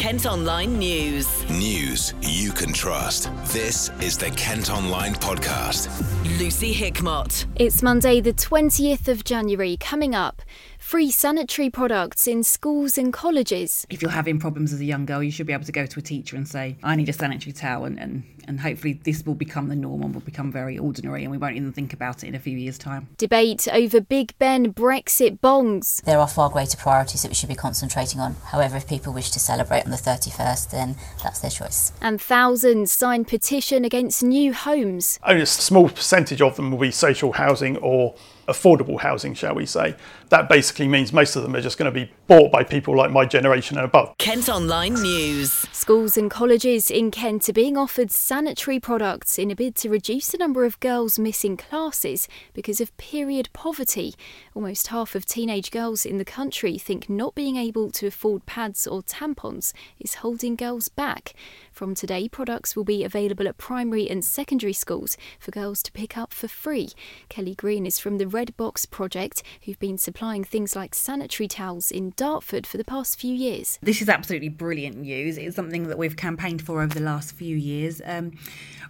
Kent Online News. News you can trust. This is the Kent Online Podcast. Lucy Hickmott. It's Monday, the 20th of January, coming up. Free sanitary products in schools and colleges. If you're having problems as a young girl, you should be able to go to a teacher and say, I need a sanitary towel. And, and, and hopefully, this will become the norm and will become very ordinary, and we won't even think about it in a few years' time. Debate over Big Ben Brexit bongs. There are far greater priorities that we should be concentrating on. However, if people wish to celebrate on the 31st, then that's their choice. And thousands sign petition against new homes. Only a small percentage of them will be social housing or affordable housing, shall we say. That basically means most of them are just going to be bought by people like my generation and above. Kent Online News. Schools and colleges in Kent are being offered sanitary products in a bid to reduce the number of girls missing classes because of period poverty. Almost half of teenage girls in the country think not being able to afford pads or tampons is holding girls back. From today, products will be available at primary and secondary schools for girls to pick up for free. Kelly Green is from the Red Box Project, who've been supplying things like sanitary towels in Dartford for the past few years. This is absolutely brilliant news. It's something that we've campaigned for over the last few years. Um,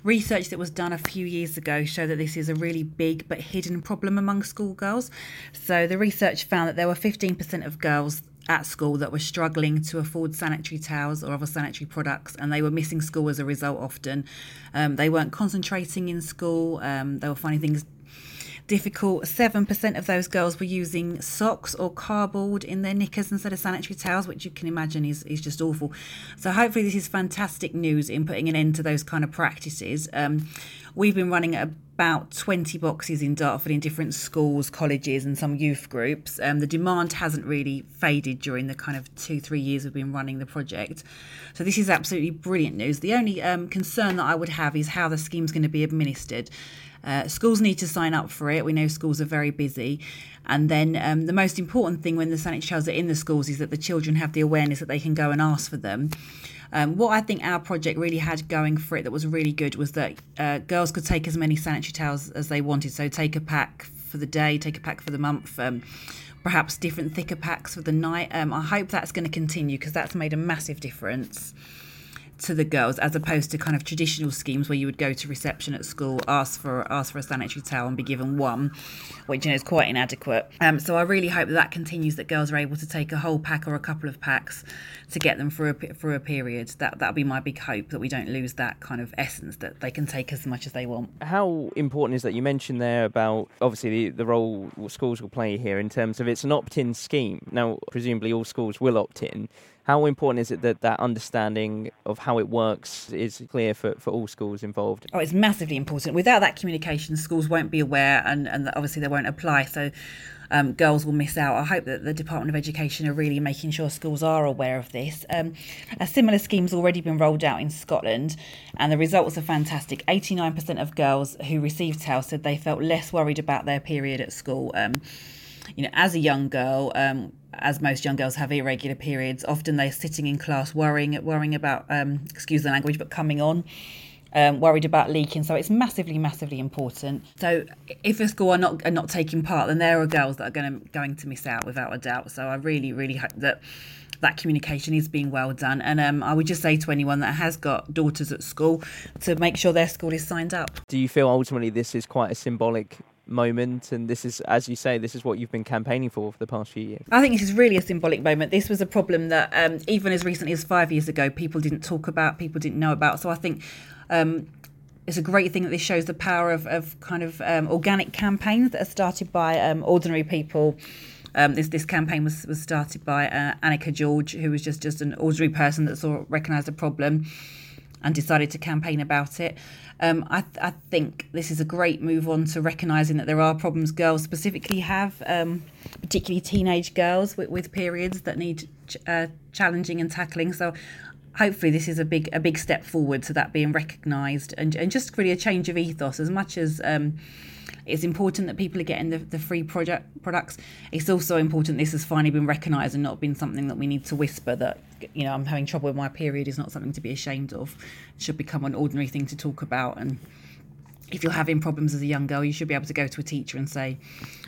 research that was done a few years ago showed that this is a really big but hidden problem among schoolgirls. So the research found that there were 15% of girls at school that were struggling to afford sanitary towels or other sanitary products, and they were missing school as a result often. Um, they weren't concentrating in school, um, they were finding things difficult. 7% of those girls were using socks or cardboard in their knickers instead of sanitary towels, which you can imagine is, is just awful. So, hopefully, this is fantastic news in putting an end to those kind of practices. Um, we've been running about 20 boxes in Dartford in different schools, colleges, and some youth groups. Um, the demand hasn't really faded during the kind of two, three years we've been running the project. So, this is absolutely brilliant news. The only um, concern that I would have is how the scheme's going to be administered. Uh, schools need to sign up for it. We know schools are very busy. And then um, the most important thing when the sanitary towels are in the schools is that the children have the awareness that they can go and ask for them. Um, what I think our project really had going for it that was really good was that uh, girls could take as many sanitary towels as they wanted. So take a pack for the day, take a pack for the month. Um, perhaps different thicker packs for the night. Um, I hope that's going to continue because that's made a massive difference to the girls as opposed to kind of traditional schemes where you would go to reception at school ask for ask for a sanitary towel and be given one which you know is quite inadequate. Um, so I really hope that that continues that girls are able to take a whole pack or a couple of packs to get them through a, through a period. That that'll be my big hope that we don't lose that kind of essence that they can take as much as they want. How important is that? You mentioned there about obviously the, the role schools will play here in terms of it's an opt-in scheme. Now presumably all schools will opt in how important is it that that understanding of how it works is clear for, for all schools involved? Oh, it's massively important. Without that communication, schools won't be aware and, and obviously they won't apply. So um, girls will miss out. I hope that the Department of Education are really making sure schools are aware of this. Um, a similar scheme's already been rolled out in Scotland, and the results are fantastic. 89% of girls who received TAL said they felt less worried about their period at school. Um, you know, as a young girl, um, as most young girls have irregular periods, often they're sitting in class worrying worrying about um, excuse the language, but coming on. Um, worried about leaking, so it's massively, massively important. So, if a school are not are not taking part, then there are girls that are going to going to miss out without a doubt. So, I really, really hope that that communication is being well done. And um, I would just say to anyone that has got daughters at school to make sure their school is signed up. Do you feel ultimately this is quite a symbolic moment and this is as you say this is what you've been campaigning for for the past few years. I think this is really a symbolic moment. This was a problem that um, even as recently as five years ago people didn't talk about people didn't know about. So i think um, it's a great thing that this shows the power of, of kind of um, organic campaigns that are started by um, ordinary people. Um, this this campaign was, was started by uh, Amika George, who was just, just an ordinary person that saw recognised a problem and decided to campaign about it. Um, I, I, think this is a great move on to recognising that there are problems girls specifically have, um, particularly teenage girls with, with periods that need ch- uh, challenging and tackling. So hopefully this is a big a big step forward to that being recognised and, and just really a change of ethos as much as um, it's important that people are getting the, the free project products. It's also important this has finally been recognised and not been something that we need to whisper that you know I'm having trouble with my period is not something to be ashamed of. It should become an ordinary thing to talk about and if you're having problems as a young girl, you should be able to go to a teacher and say,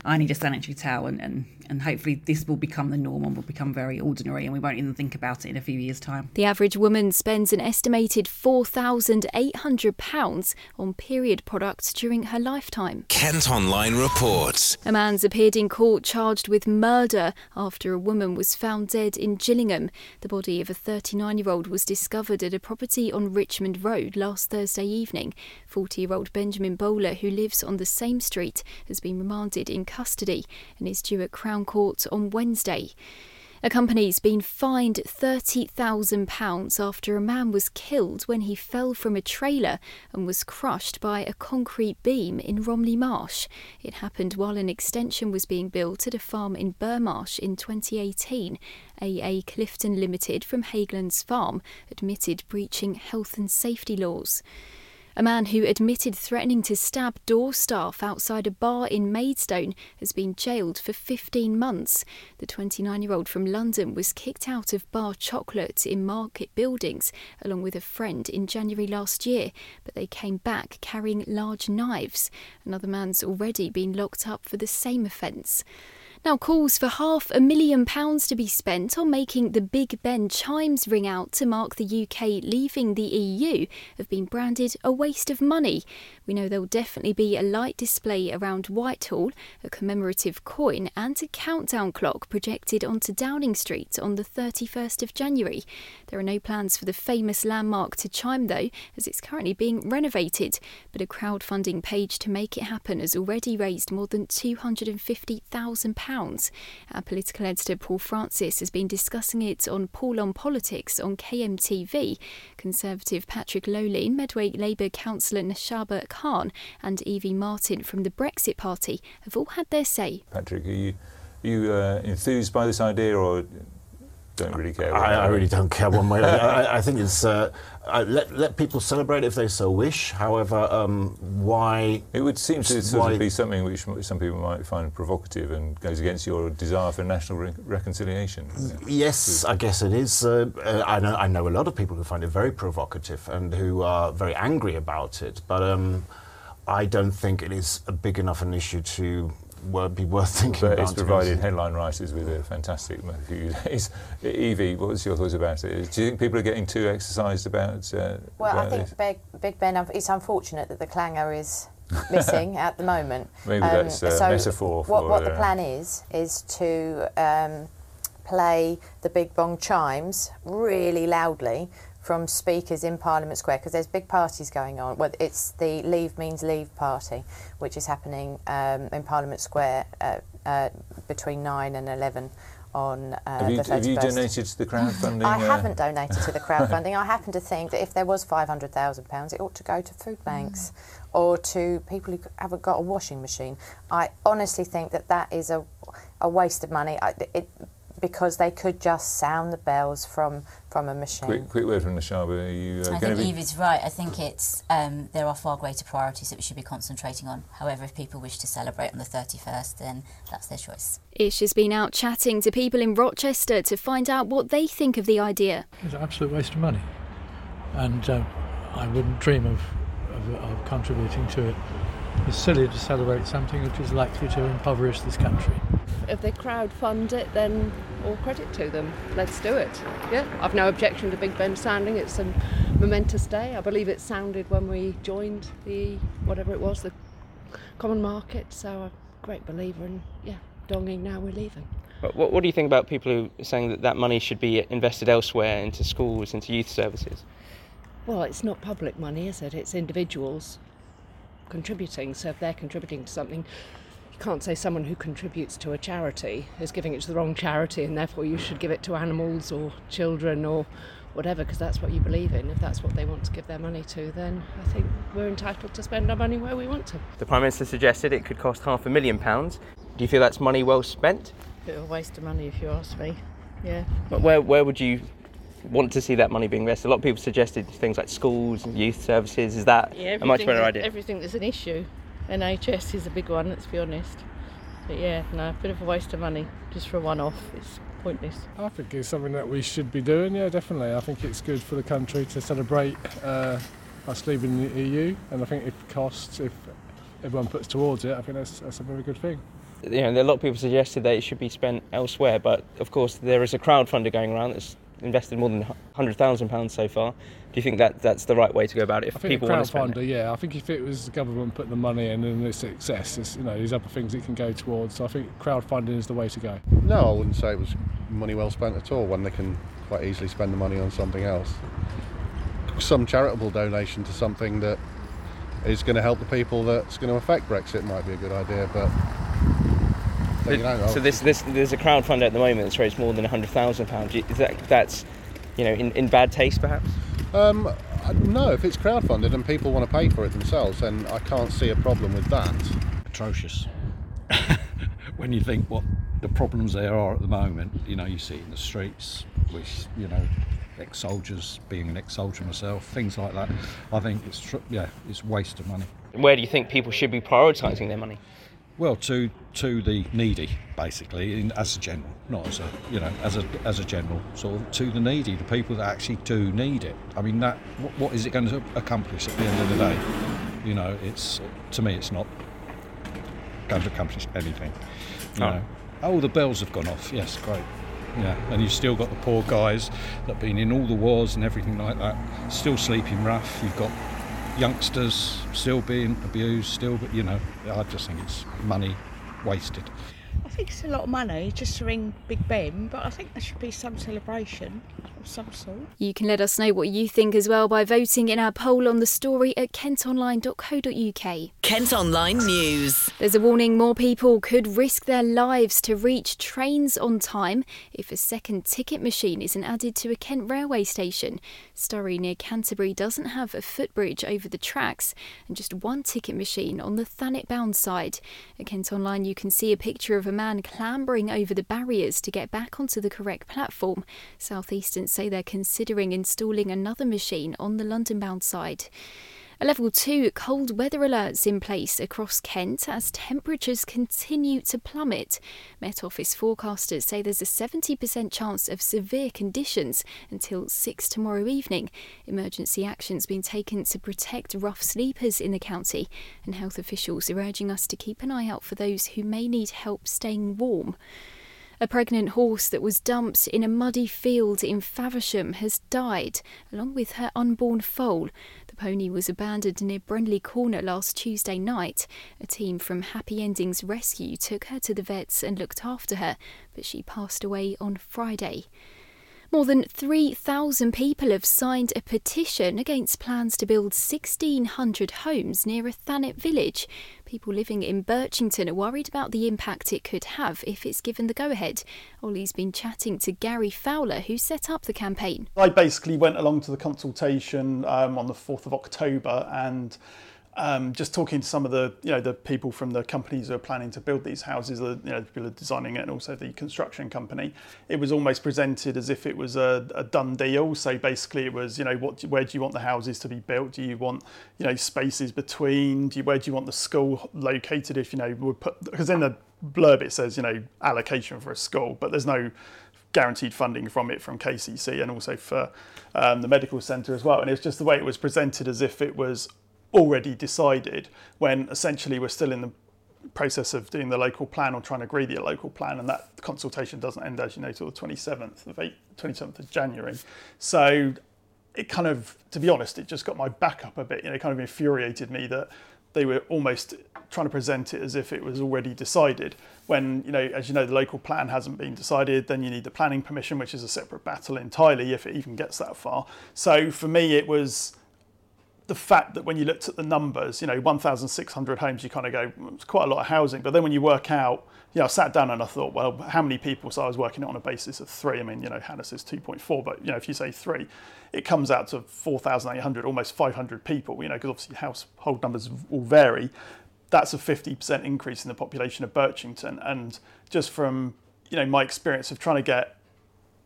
I need a sanitary towel. And, and, and hopefully this will become the norm and will become very ordinary and we won't even think about it in a few years' time. The average woman spends an estimated £4,800 on period products during her lifetime. Kent Online reports. A man's appeared in court charged with murder after a woman was found dead in Gillingham. The body of a 39 year old was discovered at a property on Richmond Road last Thursday evening. 40 year old Benjamin Bowler, who lives on the same street, has been remanded in custody and is due at Crown Court on Wednesday. A company's been fined £30,000 after a man was killed when he fell from a trailer and was crushed by a concrete beam in Romney Marsh. It happened while an extension was being built at a farm in Burmarsh in 2018. AA Clifton Limited from Hagelands Farm admitted breaching health and safety laws. A man who admitted threatening to stab door staff outside a bar in Maidstone has been jailed for 15 months. The 29 year old from London was kicked out of Bar Chocolate in Market Buildings along with a friend in January last year, but they came back carrying large knives. Another man's already been locked up for the same offence. Now, calls for half a million pounds to be spent on making the Big Ben chimes ring out to mark the UK leaving the EU have been branded a waste of money. We know there will definitely be a light display around Whitehall, a commemorative coin, and a countdown clock projected onto Downing Street on the 31st of January. There are no plans for the famous landmark to chime, though, as it's currently being renovated. But a crowdfunding page to make it happen has already raised more than £250,000. Our political editor Paul Francis has been discussing it on Paul on Politics on KMTV. Conservative Patrick Lolene, Medway Labour councillor Naushabah Khan, and Evie Martin from the Brexit Party have all had their say. Patrick, are you, are you uh, enthused by this idea or don't really care? I, I really don't care one way. or the other. I, I think it's uh, I let let people celebrate if they so wish. However, um, why? It would seem to sort of be something which some people might find provocative and goes against your desire for national re- reconciliation. Yes, I guess it is. Uh, uh, I know I know a lot of people who find it very provocative and who are very angry about it. But um, I don't think it is a big enough an issue to wor- be worth thinking But about. it's to provided headline writers with a fantastic few days. Evie, what's your thoughts about it? Do you think people are getting too exercised about? Uh, Well, I think? Big, Big Ben, it's unfortunate that the clanger is missing at the moment. Um, Maybe that's a so metaphor What, for, what the uh, plan is, is to um, play the Big Bong chimes really loudly from speakers in Parliament Square because there's big parties going on. Well, it's the Leave Means Leave party, which is happening um, in Parliament Square uh, uh, between 9 and 11 on uh, have, you, the 31st. have you donated to the crowdfunding? I uh, haven't donated to the crowdfunding. I happen to think that if there was £500,000, it ought to go to food banks or to people who haven't got a washing machine. I honestly think that that is a, a waste of money I, it, because they could just sound the bells from, from a machine. Quick, quick word from Naushabah. Are you uh, I going think to be? Evie's right. I think it's um, there are far greater priorities that we should be concentrating on. However, if people wish to celebrate on the 31st, then that's their choice. Ish has been out chatting to people in Rochester to find out what they think of the idea. It's an absolute waste of money, and uh, I wouldn't dream of, of, of contributing to it. It's silly to celebrate something which is likely to impoverish this country. If they crowdfund it, then all credit to them. Let's do it. Yeah, I've no objection to Big Ben sounding. It's a momentous day. I believe it sounded when we joined the whatever it was, the common market. So I'm a great believer in yeah, donging. Now we're leaving. But what, what do you think about people who are saying that that money should be invested elsewhere into schools, into youth services? Well, it's not public money, is it? It's individuals contributing. So if they're contributing to something, you can't say someone who contributes to a charity is giving it to the wrong charity and therefore you should give it to animals or children or whatever because that's what you believe in. If that's what they want to give their money to, then I think we're entitled to spend our money where we want to. The Prime Minister suggested it could cost half a million pounds. Do you feel that's money well spent? A Bit of a waste of money if you ask me. Yeah. But where, where would you want to see that money being invested? A lot of people suggested things like schools youth services. Is that Yeah, a much better that- idea? Everything that's an issue. NHS is a big one, let's be honest. But yeah, no, a bit of a waste of money just for a one off. It's pointless. I think it's something that we should be doing. Yeah, definitely. I think it's good for the country to celebrate uh, us leaving the EU, and I think if costs, if everyone puts towards it, I think that's, that's a very good thing. You know, a lot of people suggested that it should be spent elsewhere, but of course there is a crowdfunder going around that's invested more than hundred thousand pounds so far. Do you think that that's the right way to go about it? If I think people the want to spend crowdfunder, it? yeah. I think if it was the government putting the money in and it's a success, it's, you know, there's other things it can go towards. So I think crowdfunding is the way to go. No, I wouldn't say it was money well spent at all when they can quite easily spend the money on something else. Some charitable donation to something that is going to help the people that's going to affect Brexit might be a good idea, but. But you know, So this, this there's a crowdfunder at the moment that's raised more than hundred thousand pounds. Is that that's you know in, in bad taste perhaps? Um, no, if it's crowdfunded and people want to pay for it themselves, then I can't see a problem with that. atrocious. when you think what the problems there are at the moment, you know, you see it in the streets, which, you know, ex-soldiers, being an ex-soldier myself, things like that. I think it's, tr- yeah, it's waste of money. Where do you think people should be prioritising their money? Well, to to the needy, basically, in, as a general, not as a you know as a as a general sort of to the needy, the people that actually do need it. I mean, that what, what is it going to accomplish at the end of the day? You know, it's to me, it's not going to accomplish anything. You Oh. know, oh, the bells have gone off. Yes, great. Yeah, and you've still got the poor guys that have been in all the wars and everything like that, still sleeping rough. You've got youngsters still being abused, still, but you know, I just think it's money wasted. I think it's a lot of money just to ring Big Ben, but I think there should be some celebration of some sort. You can let us know what you think as well by voting in our poll on the story at kentonline.co.uk. Kent Online News. There's a warning more people could risk their lives to reach trains on time if a second ticket machine isn't added to a Kent railway station. Sturry near Canterbury doesn't have a footbridge over the tracks and just one ticket machine on the Thanet bound side. At Kent Online, you can see a picture of a man clambering over the barriers to get back onto the correct platform. Southeastern say they're considering installing another machine on the London bound side. A level 2 cold weather alerts in place across Kent as temperatures continue to plummet. Met Office forecasters say there's a 70% chance of severe conditions until 6 tomorrow evening. Emergency actions being taken to protect rough sleepers in the county, and health officials are urging us to keep an eye out for those who may need help staying warm. A pregnant horse that was dumped in a muddy field in Faversham has died, along with her unborn foal. The pony was abandoned near Brenley Corner last Tuesday night. A team from Happy Endings Rescue took her to the vets and looked after her, but she passed away on Friday. More than 3,000 people have signed a petition against plans to build 1,600 homes near a Thanet village. People living in Birchington are worried about the impact it could have if it's given the go ahead. Ollie's been chatting to Gary Fowler, who set up the campaign. I basically went along to the consultation um, on the 4th of October and um, just talking to some of the you know the people from the companies who are planning to build these houses, the you know the people who are designing it, and also the construction company. It was almost presented as if it was a, a done deal. So basically, it was you know what where do you want the houses to be built? Do you want you know spaces between? Do you, where do you want the school located? If you know we put because in the blurb it says you know allocation for a school, but there's no guaranteed funding from it from KCC and also for um, the medical centre as well. And it's just the way it was presented as if it was already decided when essentially we're still in the process of doing the local plan or trying to agree the local plan and that consultation doesn't end as you know till the 27th of 8, 27th of January. So it kind of to be honest it just got my back up a bit you know it kind of infuriated me that they were almost trying to present it as if it was already decided when you know as you know the local plan hasn't been decided then you need the planning permission which is a separate battle entirely if it even gets that far. So for me it was the fact that when you looked at the numbers, you know, 1,600 homes, you kind of go, "Mm, it's quite a lot of housing. But then when you work out, you know, I sat down and I thought, well, how many people? So I was working it on a basis of three. I mean, you know, Hannah says 2.4, but, you know, if you say three, it comes out to 4,800, almost 500 people, you know, because obviously household numbers will vary. That's a 50% increase in the population of Birchington. And just from, you know, my experience of trying to get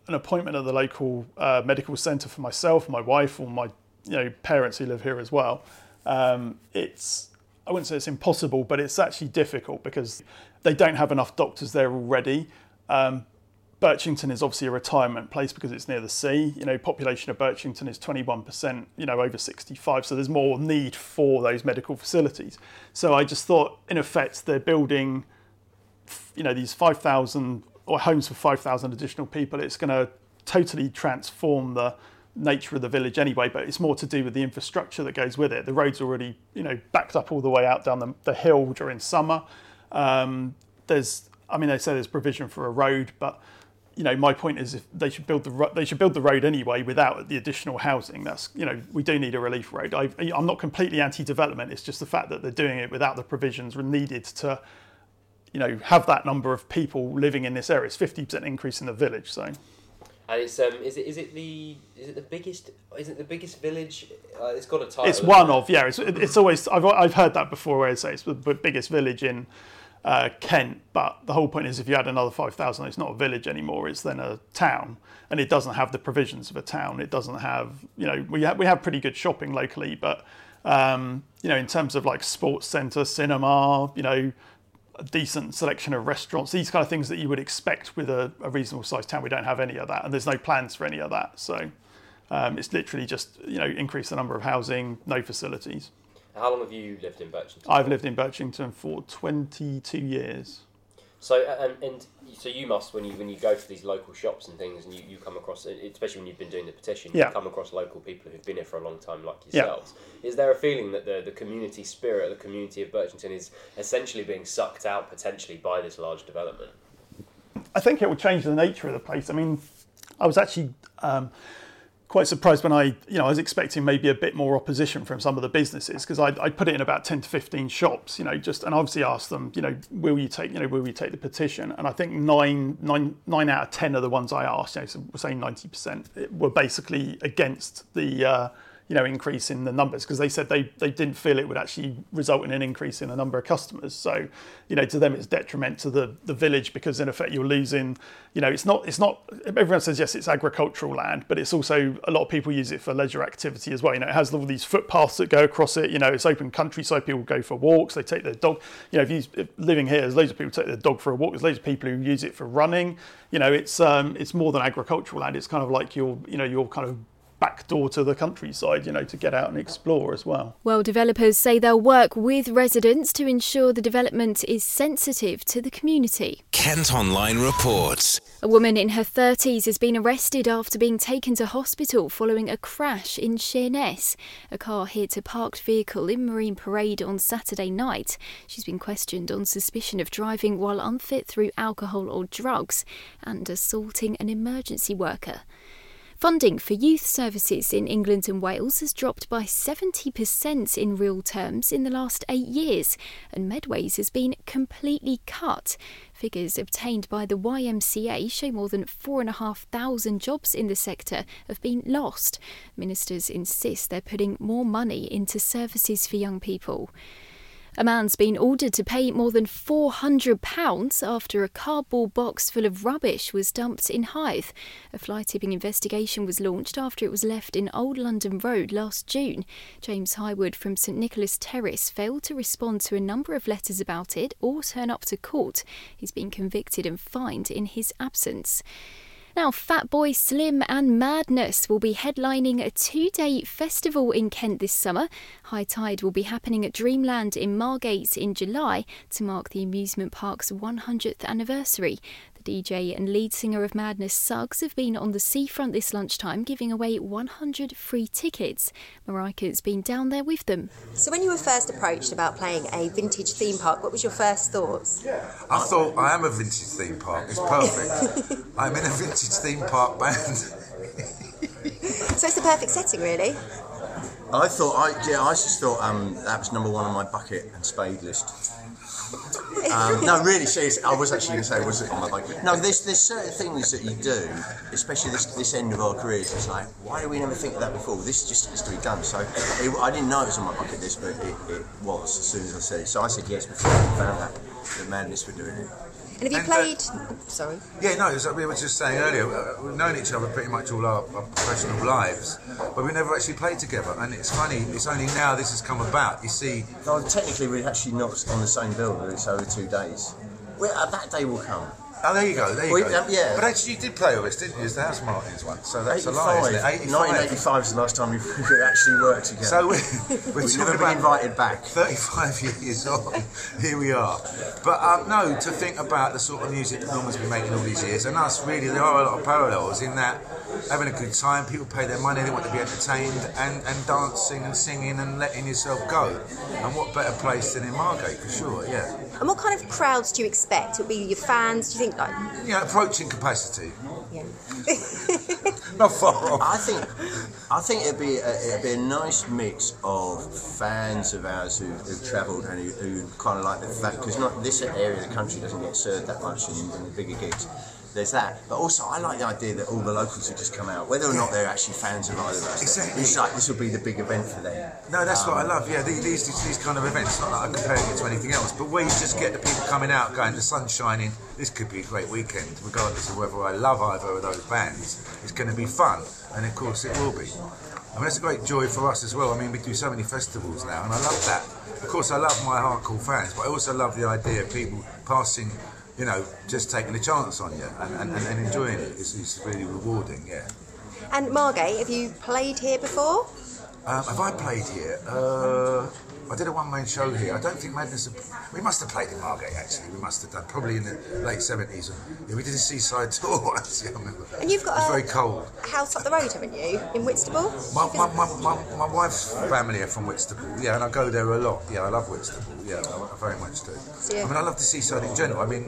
an appointment at the local uh, medical centre for myself, my wife, or my you know parents who live here as well. Um, it's I wouldn't say it's impossible, but it's actually difficult because they don't have enough doctors there already. Um, Birchington is obviously a retirement place because it's near the sea. You know, population of Birchington is 21%, you know, over 65. So there's more need for those medical facilities. So I just thought, in effect, they're building, you know, these 5,000 or homes for 5,000 additional people. It's going to totally transform the nature of the village anyway, but it's more to do with the infrastructure that goes with it. The road's already, you know, backed up all the way out down the, the hill during summer. Um, there's, I mean, they say there's provision for a road, but you know, my point is if they should build the they should build the road anyway without the additional housing. That's you know we do need a relief road. I, am not completely anti-development. It's just the fact that they're doing it without the provisions needed to, you know, have that number of people living in this area. It's 50% increase in the village. So. And it's um is it is it the is it the biggest is it the biggest village? Uh, it's got a title. It's one of yeah. It's it's always I've I've heard that before where they say it's the biggest village in uh, Kent. But the whole point is, if you add another 5,000, it's not a village anymore, it's then a town. And it doesn't have the provisions of a town. It doesn't have, you know, we have, we have pretty good shopping locally, but, um, you know, in terms of like sports centre, cinema, you know, a decent selection of restaurants, these kind of things that you would expect with a, a reasonable sized town. We don't have any of that, and there's no plans for any of that. So um, it's literally just, you know, increase the number of housing, no facilities. How long have you lived in Birchington? I've lived in Birchington for 22 years. So and, and so you must when you when you go to these local shops and things and you, you come across especially when you've been doing the petition yeah. you come across local people who've been here for a long time like yourselves. Yeah. Is there a feeling that the the community spirit, the community of Birchington is essentially being sucked out potentially by this large development? I think it will change the nature of the place. I mean, I was actually um, quite surprised when I, you know, I was expecting maybe a bit more opposition from some of the businesses because I, I put it in about 10 to 15 shops, you know, just, and obviously asked them, you know, will you take, you know, will you take the petition? And I think nine, nine, nine out of 10 of the ones I asked, you know, so we're saying 90% were basically against the, uh, you know increase in the numbers because they said they, they didn't feel it would actually result in an increase in the number of customers. So you know to them it's detriment to the, the village because in effect you're losing you know it's not it's not everyone says yes it's agricultural land but it's also a lot of people use it for leisure activity as well. You know it has all these footpaths that go across it. You know it's open countryside people go for walks they take their dog you know if you if living here there's loads of people take their dog for a walk there's loads of people who use it for running. You know it's um it's more than agricultural land. It's kind of like your you know your kind of back door to the countryside, you know, to get out and explore as well. Well, developers say they'll work with residents to ensure the development is sensitive to the community. Kent Online reports. A woman in her 30s has been arrested after being taken to hospital following a crash in Sheerness. A car hit a parked vehicle in Marine Parade on Saturday night. She's been questioned on suspicion of driving while unfit through alcohol or drugs and assaulting an emergency worker. Funding for youth services in England and Wales has dropped by 70% in real terms in the last eight years, and Medways has been completely cut. Figures obtained by the YMCA show more than 4,500 jobs in the sector have been lost. Ministers insist they're putting more money into services for young people. A man's been ordered to pay more than £400 after a cardboard box full of rubbish was dumped in Hythe. A fly tipping investigation was launched after it was left in Old London Road last June. James Highwood from St Nicholas Terrace failed to respond to a number of letters about it or turn up to court. He's been convicted and fined in his absence. Now, Fatboy Slim and Madness will be headlining a two day festival in Kent this summer. High Tide will be happening at Dreamland in Margate in July to mark the amusement park's 100th anniversary. DJ and lead singer of Madness, Suggs, have been on the seafront this lunchtime giving away 100 free tickets. Marika's been down there with them. So, when you were first approached about playing a vintage theme park, what was your first thoughts? I thought I am a vintage theme park. It's perfect. I'm in a vintage theme park band. so it's the perfect setting, really. I thought, I yeah, I just thought um, that was number one on my bucket and spade list. Um, no, really, seriously, I was actually going to say, was it on my bucket? No, there's there's certain things that you do, especially this this end of our careers. It's like, why do we never think of that before? This just has to be done. So it, I didn't know it was on my bucket list, but it, it was as soon as I said it. So I said yes before I found out that the Madness were doing it. And have you and played? Uh, sorry. Yeah, no. Like we were just saying earlier. Uh, we've known each other pretty much all our, our, professional lives, but we never actually played together. And it's funny. It's only now this has come about. You see. No, technically we're actually not on the same bill. But it's over two days. Well, uh, that day will come. Oh, there you go. There you We- go. um, yeah. But actually, you did play with us, didn't you? As the Housemartins once. So that's a lie, 85. isn't it? 85. 1985 is the last time we've we've actually worked together. So we're, we're We've talking never been invited back. 35 years on, here we are. But um, no, to think about the sort of music that Norman's been making all these years, and us, really, there are a lot of parallels in that having a good time, people pay their money, they want to be entertained, and, and dancing and singing and letting yourself go. And what better place than in Margate, for sure, yeah. And what kind of crowds do you expect? It'll be your fans. Do you think like? Yeah, approaching capacity. Yeah. Not far off. I think, I think it'd be a, it'd be a nice mix of fans of ours who, who've travelled and who, who kind of like the fact because not this area of the country doesn't get served that much in, in the bigger gigs. There's that, but also I like the idea that all the locals who just come out, whether or not they're actually fans of either of us, Exactly. it's like this will be the big event for them. No, that's what I Um, love. Yeah, these, these these kind of events. Not that I'm comparing it to anything else, but where you just get the people coming out, going, the sun's shining. This could be a great weekend, regardless of whether I love either of those bands. It's going to be fun, and of course it will be. I mean, it's a great joy for us as well. I mean, we do so many festivals now, and I love that. Of course, I love my hardcore fans, but I also love the idea of people passing, you know, just taking a chance on you and, and, and, and enjoying it. It's, it's really rewarding, yeah. And Margate, have you played here before? Um, have I played here? Uh, I did a one-man show here. I don't think Madness. Have, we must have played in Margate actually. We must have done probably in the late seventies. Yeah, we did a seaside tour once. Yeah, I remember. And you've got It was a- very cold. House up the road, haven't you? In Whitstable? My, my, my, my, my wife's family are from Whitstable, yeah, and I go there a lot. Yeah, I love Whitstable, yeah, I, I very much do. Yeah. I mean, I love the seaside in general. I mean,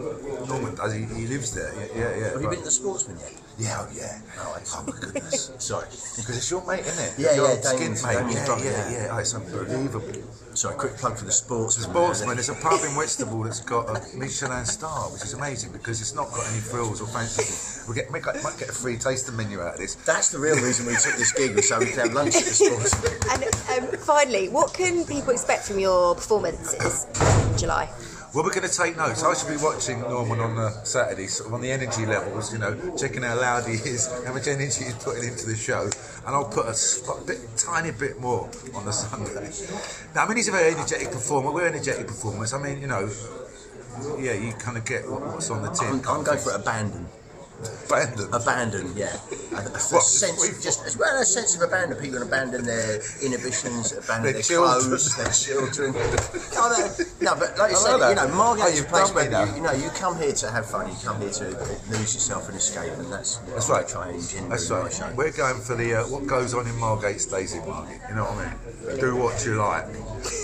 Norman does, he, he lives there, yeah, yeah. yeah Have you been to the Sportsman yet? Yeah, oh, yeah. Oh, oh my goodness. Sorry. Because it's your mate, isn't it? Yeah, your yeah, skin mate. Yeah, yeah, yeah. yeah, Oh, it's unbelievable. Sorry, quick plug for the Sportsman. Sportsman, there's a pub in Whitstable that's got a Michelin star, which is amazing because it's not got any frills or fancy. We get, might, might get a free tasting menu out of this. That's the real reason we took this gig, was so we could have lunch at the Sportsman. And um, finally, what can people expect from your performances in July? Well, we're going to take notes. I should be watching Norman on the Saturday, sort of on the energy levels, you know, checking how loud he is, how much energy he's putting into the show, and I'll put a bit, tiny bit more on the Sunday. Now, I mean, he's a very energetic performer. We're energetic performers. I mean, you know, yeah, you kind of get what's on the tin. I'm, I'm going for abandon. Abandon? Abandon, yeah. A, a, a sense, just as well a sense of abandon. People abandon their inhibitions, abandon Their their, clothes, their children. no, no, no, but like you said, you know, Margate Oh, is a place where you, you know you come here to have fun. You come here to lose yourself and escape, and that's what That's I right. try and engender That's right. show. We're going for the uh, what goes on in Margate stays in Margate. You know what I mean? Do what you like.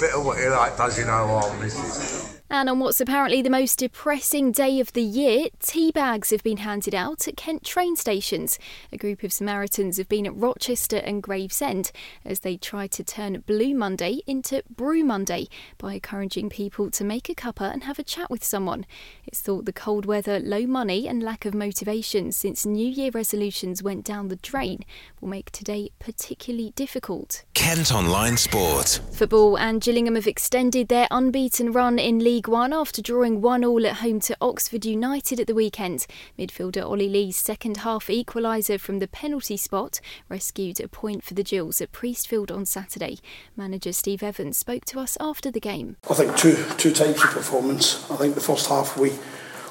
Bit of what you like does you no harm, missus. And on what's apparently the most depressing day of the year, tea bags have been handed out at Kent train stations. A group of Samaritans have been at Rochester and Gravesend as they try to turn Blue Monday into Brew Monday by encouraging people to make a cuppa and have a chat with someone. It's thought the cold weather, low money, and lack of motivation since New Year resolutions went down the drain will make today particularly difficult. Kent Online Sport. Football and Gillingham have extended their unbeaten run in League One after drawing 1 all at home to Oxford United at the weekend. Midfielder Ollie Lee's second half equaliser from the penalty spot rescued a point for the Gills at Priestfield on Saturday. Manager Steve Evans spoke to us after the game. I think two two types of performance. I think the first half we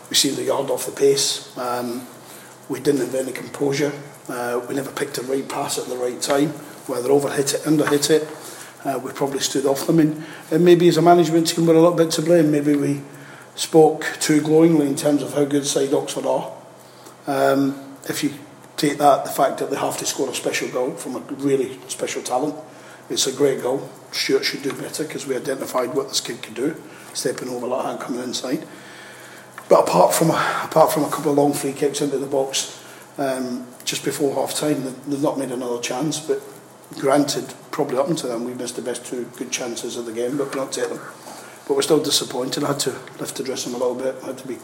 we seemed a yard off the pace. Um, we didn't have any composure. Uh, we never picked a right pass at the right time, whether over hit it, under hit it. Uh, we probably stood off them, and, and maybe as a management team we're a little bit to blame. Maybe we spoke too glowingly in terms of how good side Oxford are. Um, if you take that, the fact that they have to score a special goal from a really special talent, it's a great goal. Stuart should do better because we identified what this kid could do, stepping over that hand coming inside. But apart from apart from a couple of long free kicks into the box um, just before half time, they've not made another chance. But granted, probably up until then, we missed the best two good chances of the game, but we not take them. But we're still disappointed. I had to lift the dressing a little bit. I had to be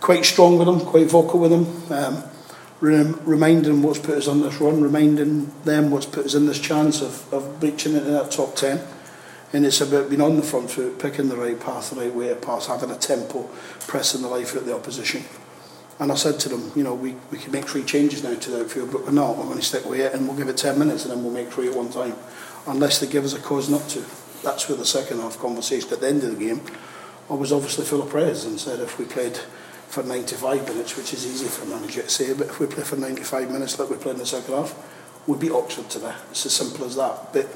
quite strong with them, quite vocal with them. Um, rem- reminding what's put us on this run, reminding them what's put us in this chance of, of breaching into that top 10. And it's about being on the front foot, picking the right path, the right way of pass, having a tempo, pressing the life out of the opposition. And I said to them, you know, we, we can make three changes now to the outfield, but we're not. We're going to stick with it and we'll give it 10 minutes and then we'll make three at one time, unless they give us a cause not to. That's where the second half conversation at the end of the game, I was obviously full of praise and said if we played for 95 minutes, which is easy for a manager to say, but if we play for 95 minutes like we played in the second half, we beat Oxford today. It's as simple as that. But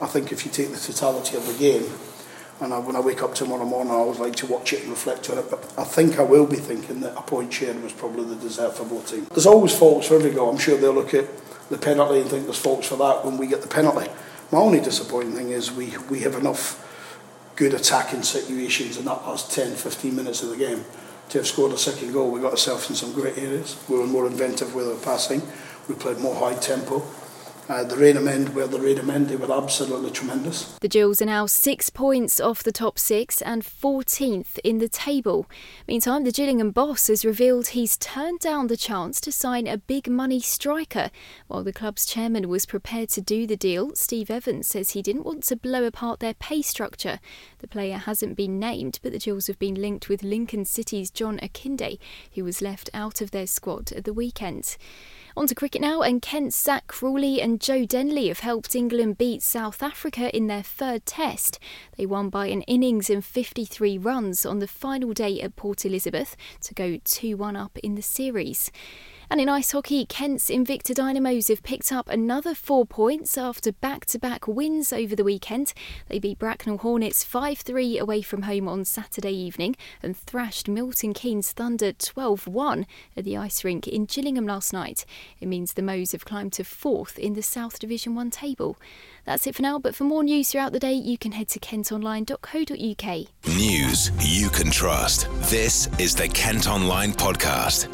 I think if you take the totality of the game, and I, when I wake up tomorrow morning, I always like to watch it and reflect on it. But I think I will be thinking that a point share was probably the desert for both teams. There's always faults for every goal. I'm sure they'll look at the penalty and think there's faults for that when we get the penalty. My only disappointing thing is we, we have enough good attacking situations in that last 10, 15 minutes of the game to have scored a second goal. We got ourselves in some great areas. We were more inventive with our passing. We played more high tempo. Uh, the Rainham end where the Rainham end, they were absolutely tremendous. The Gills are now six points off the top six and 14th in the table. Meantime, the Gillingham boss has revealed he's turned down the chance to sign a big money striker. While the club's chairman was prepared to do the deal, Steve Evans says he didn't want to blow apart their pay structure. The player hasn't been named, but the Gills have been linked with Lincoln City's John Akinde, who was left out of their squad at the weekend. On to cricket now, and Kent's Zak Crawley and Joe Denley have helped England beat South Africa in their third test. They won by an innings and 53 runs on the final day at Port Elizabeth to go 2 1 up in the series. And in ice hockey, Kent's Invicta Dynamos have picked up another four points after back to back wins over the weekend. They beat Bracknell Hornets 5 3 away from home on Saturday evening and thrashed Milton Keynes Thunder 12 1 at the ice rink in Gillingham last night. It means the Moes have climbed to fourth in the South Division 1 table. That's it for now, but for more news throughout the day, you can head to kentonline.co.uk. News you can trust. This is the Kent Online Podcast.